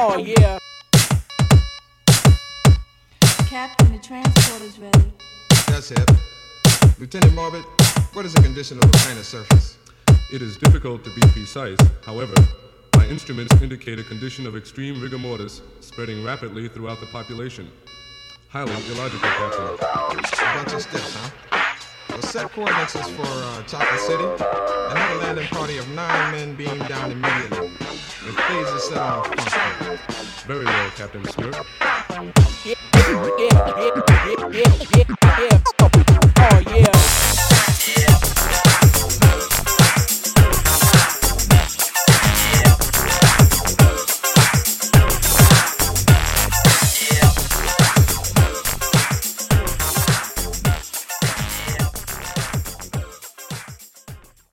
Oh yeah. Captain, the transporter's ready. That's it. Lieutenant Morbid, what is the condition of the planet's surface? It is difficult to be precise. However, my instruments indicate a condition of extreme rigor mortis spreading rapidly throughout the population. Highly illogical, Captain. A bunch of steps, huh? The set coordinates is for uh, Chocolate City, and have a landing party of nine men beam down immediately. Phasers set on function. Very well, Captain Stewart.